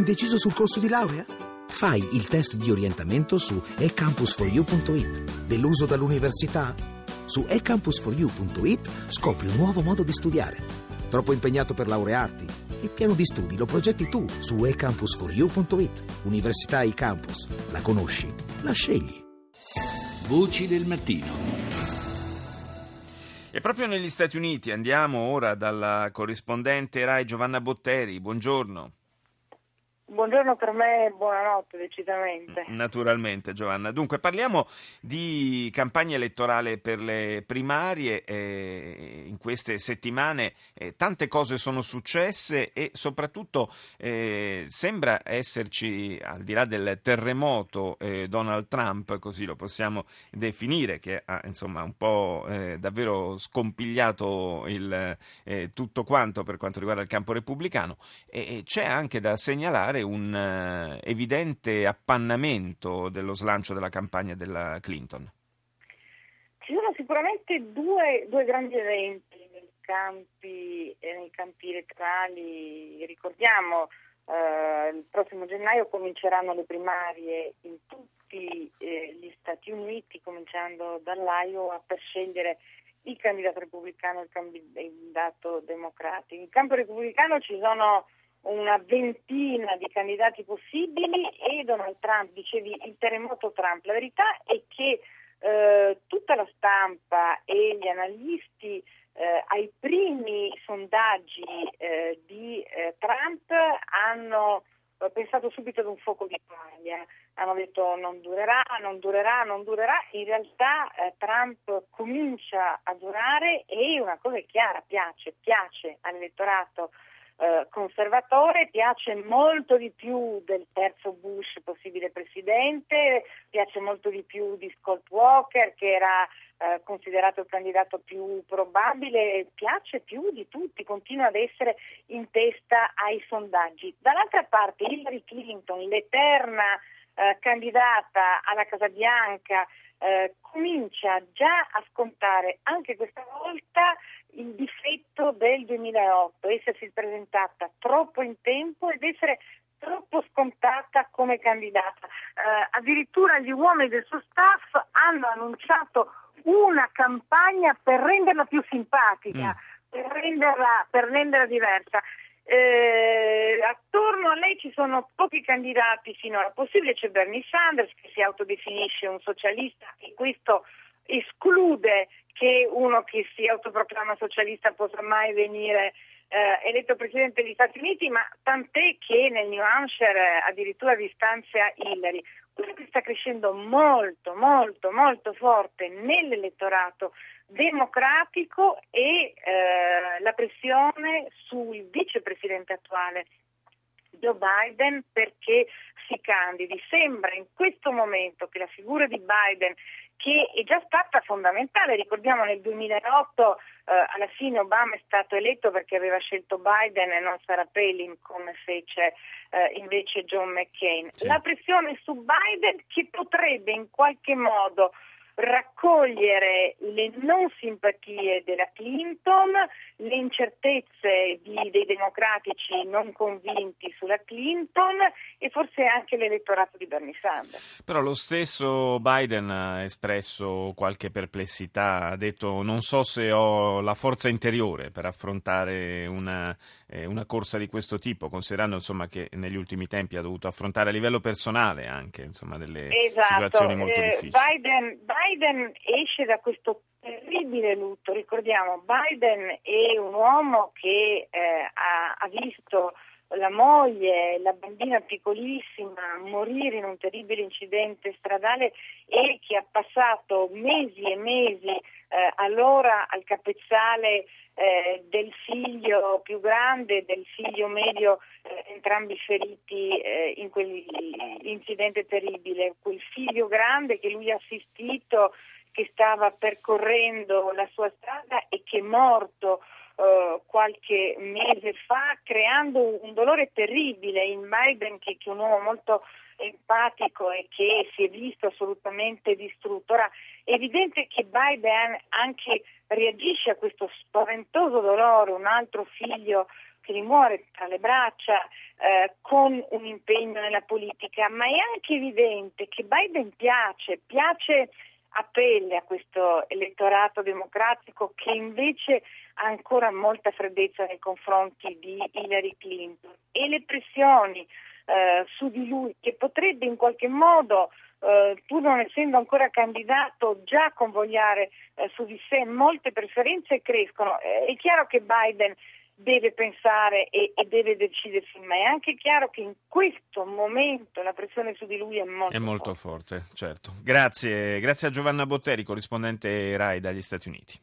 Indeciso sul corso di laurea? Fai il test di orientamento su ecampus4u.it. Deluso dall'università? Su ecampus4u.it scopri un nuovo modo di studiare. Troppo impegnato per laurearti? Il piano di studi lo progetti tu su ecampus4u.it. Università eCampus. La conosci? La scegli. Voci del mattino. E proprio negli Stati Uniti andiamo ora dalla corrispondente Rai Giovanna Botteri. Buongiorno. Buongiorno per me, buonanotte decisamente. Naturalmente Giovanna. Dunque parliamo di campagna elettorale per le primarie. Eh, in queste settimane eh, tante cose sono successe e soprattutto eh, sembra esserci, al di là del terremoto eh, Donald Trump, così lo possiamo definire, che ha insomma un po' eh, davvero scompigliato il, eh, tutto quanto per quanto riguarda il campo repubblicano. E c'è anche da segnalare un uh, evidente appannamento dello slancio della campagna della Clinton? Ci sono sicuramente due, due grandi eventi nei campi, eh, nei campi elettorali. Ricordiamo, eh, il prossimo gennaio cominceranno le primarie in tutti eh, gli Stati Uniti, cominciando dall'Iowa, per scegliere il candidato repubblicano e il candidato democratico. In campo repubblicano ci sono una ventina di candidati possibili e Donald Trump, dicevi il terremoto Trump. La verità è che eh, tutta la stampa e gli analisti eh, ai primi sondaggi eh, di eh, Trump hanno eh, pensato subito ad un fuoco di paglia, hanno detto non durerà, non durerà, non durerà, in realtà eh, Trump comincia a durare e una cosa è chiara, piace, piace all'elettorato eh, conservatore, piace molto di più del terzo Bush possibile presidente, piace molto di più di Scott Walker che era eh, considerato il candidato più probabile, piace più di tutti, continua ad essere in testa ai sondaggi. Dall'altra parte Hillary Clinton, l'eterna eh, candidata alla Casa Bianca, eh, comincia già a scontare anche questa volta il difetto del 2008, essersi presentata troppo in tempo ed essere troppo scontata come candidata. Eh, addirittura gli uomini del suo staff hanno annunciato una campagna per renderla più simpatica, mm. per, renderla, per renderla diversa. Eh, attorno a lei ci sono pochi candidati finora possibile, c'è Bernie Sanders che si autodefinisce un socialista e questo esclude che uno che si autoproclama socialista possa mai venire eh, eletto Presidente degli Stati Uniti, ma tant'è che nel New Hampshire eh, addirittura distanzia Hillary. Quello che sta crescendo molto, molto, molto forte nell'elettorato democratico è eh, la pressione sul vicepresidente attuale Joe Biden perché si candidi. Sembra in questo momento che la figura di Biden che è già stata fondamentale. Ricordiamo nel 2008 eh, alla fine Obama è stato eletto perché aveva scelto Biden e non Sarah Palin come fece eh, invece John McCain. Sì. La pressione su Biden che potrebbe in qualche modo raccogliere le non simpatie della Clinton, le incertezze di, dei democratici non convinti sulla Clinton e forse anche l'elettorato di Bernie Sanders. Però lo stesso Biden ha espresso qualche perplessità, ha detto non so se ho la forza interiore per affrontare una, eh, una corsa di questo tipo, considerando insomma, che negli ultimi tempi ha dovuto affrontare a livello personale anche insomma, delle esatto. situazioni molto eh, difficili. Biden, Biden esce da questo terribile lutto, ricordiamo, Biden è un uomo che eh, ha, ha visto la moglie, la bambina piccolissima morire in un terribile incidente stradale e che ha passato mesi e mesi eh, allora al capezzale eh, del figlio più grande e del figlio medio, eh, entrambi feriti eh, in quell'incidente terribile. Quel figlio grande che lui ha assistito, che stava percorrendo la sua strada e che è morto eh, qualche mese fa, creando un dolore terribile in Biden, che, è un uomo molto empatico e che si è visto assolutamente distrutto. Ora, è evidente che Biden anche reagisce a questo spaventoso dolore, un altro figlio che gli muore tra le braccia eh, con un impegno nella politica, ma è anche evidente che Biden piace, piace a pelle a questo elettorato democratico che invece ha ancora molta freddezza nei confronti di Hillary Clinton e le pressioni eh, su di lui che potrebbe in qualche modo eh, pur non essendo ancora candidato, già convogliare eh, su di sé molte preferenze crescono. Eh, è chiaro che Biden deve pensare e, e, deve decidersi, ma è anche chiaro che in questo momento la pressione su di lui è molto, è molto forte. forte. certo. Grazie, grazie a Giovanna Botteri, corrispondente RAI dagli Stati Uniti.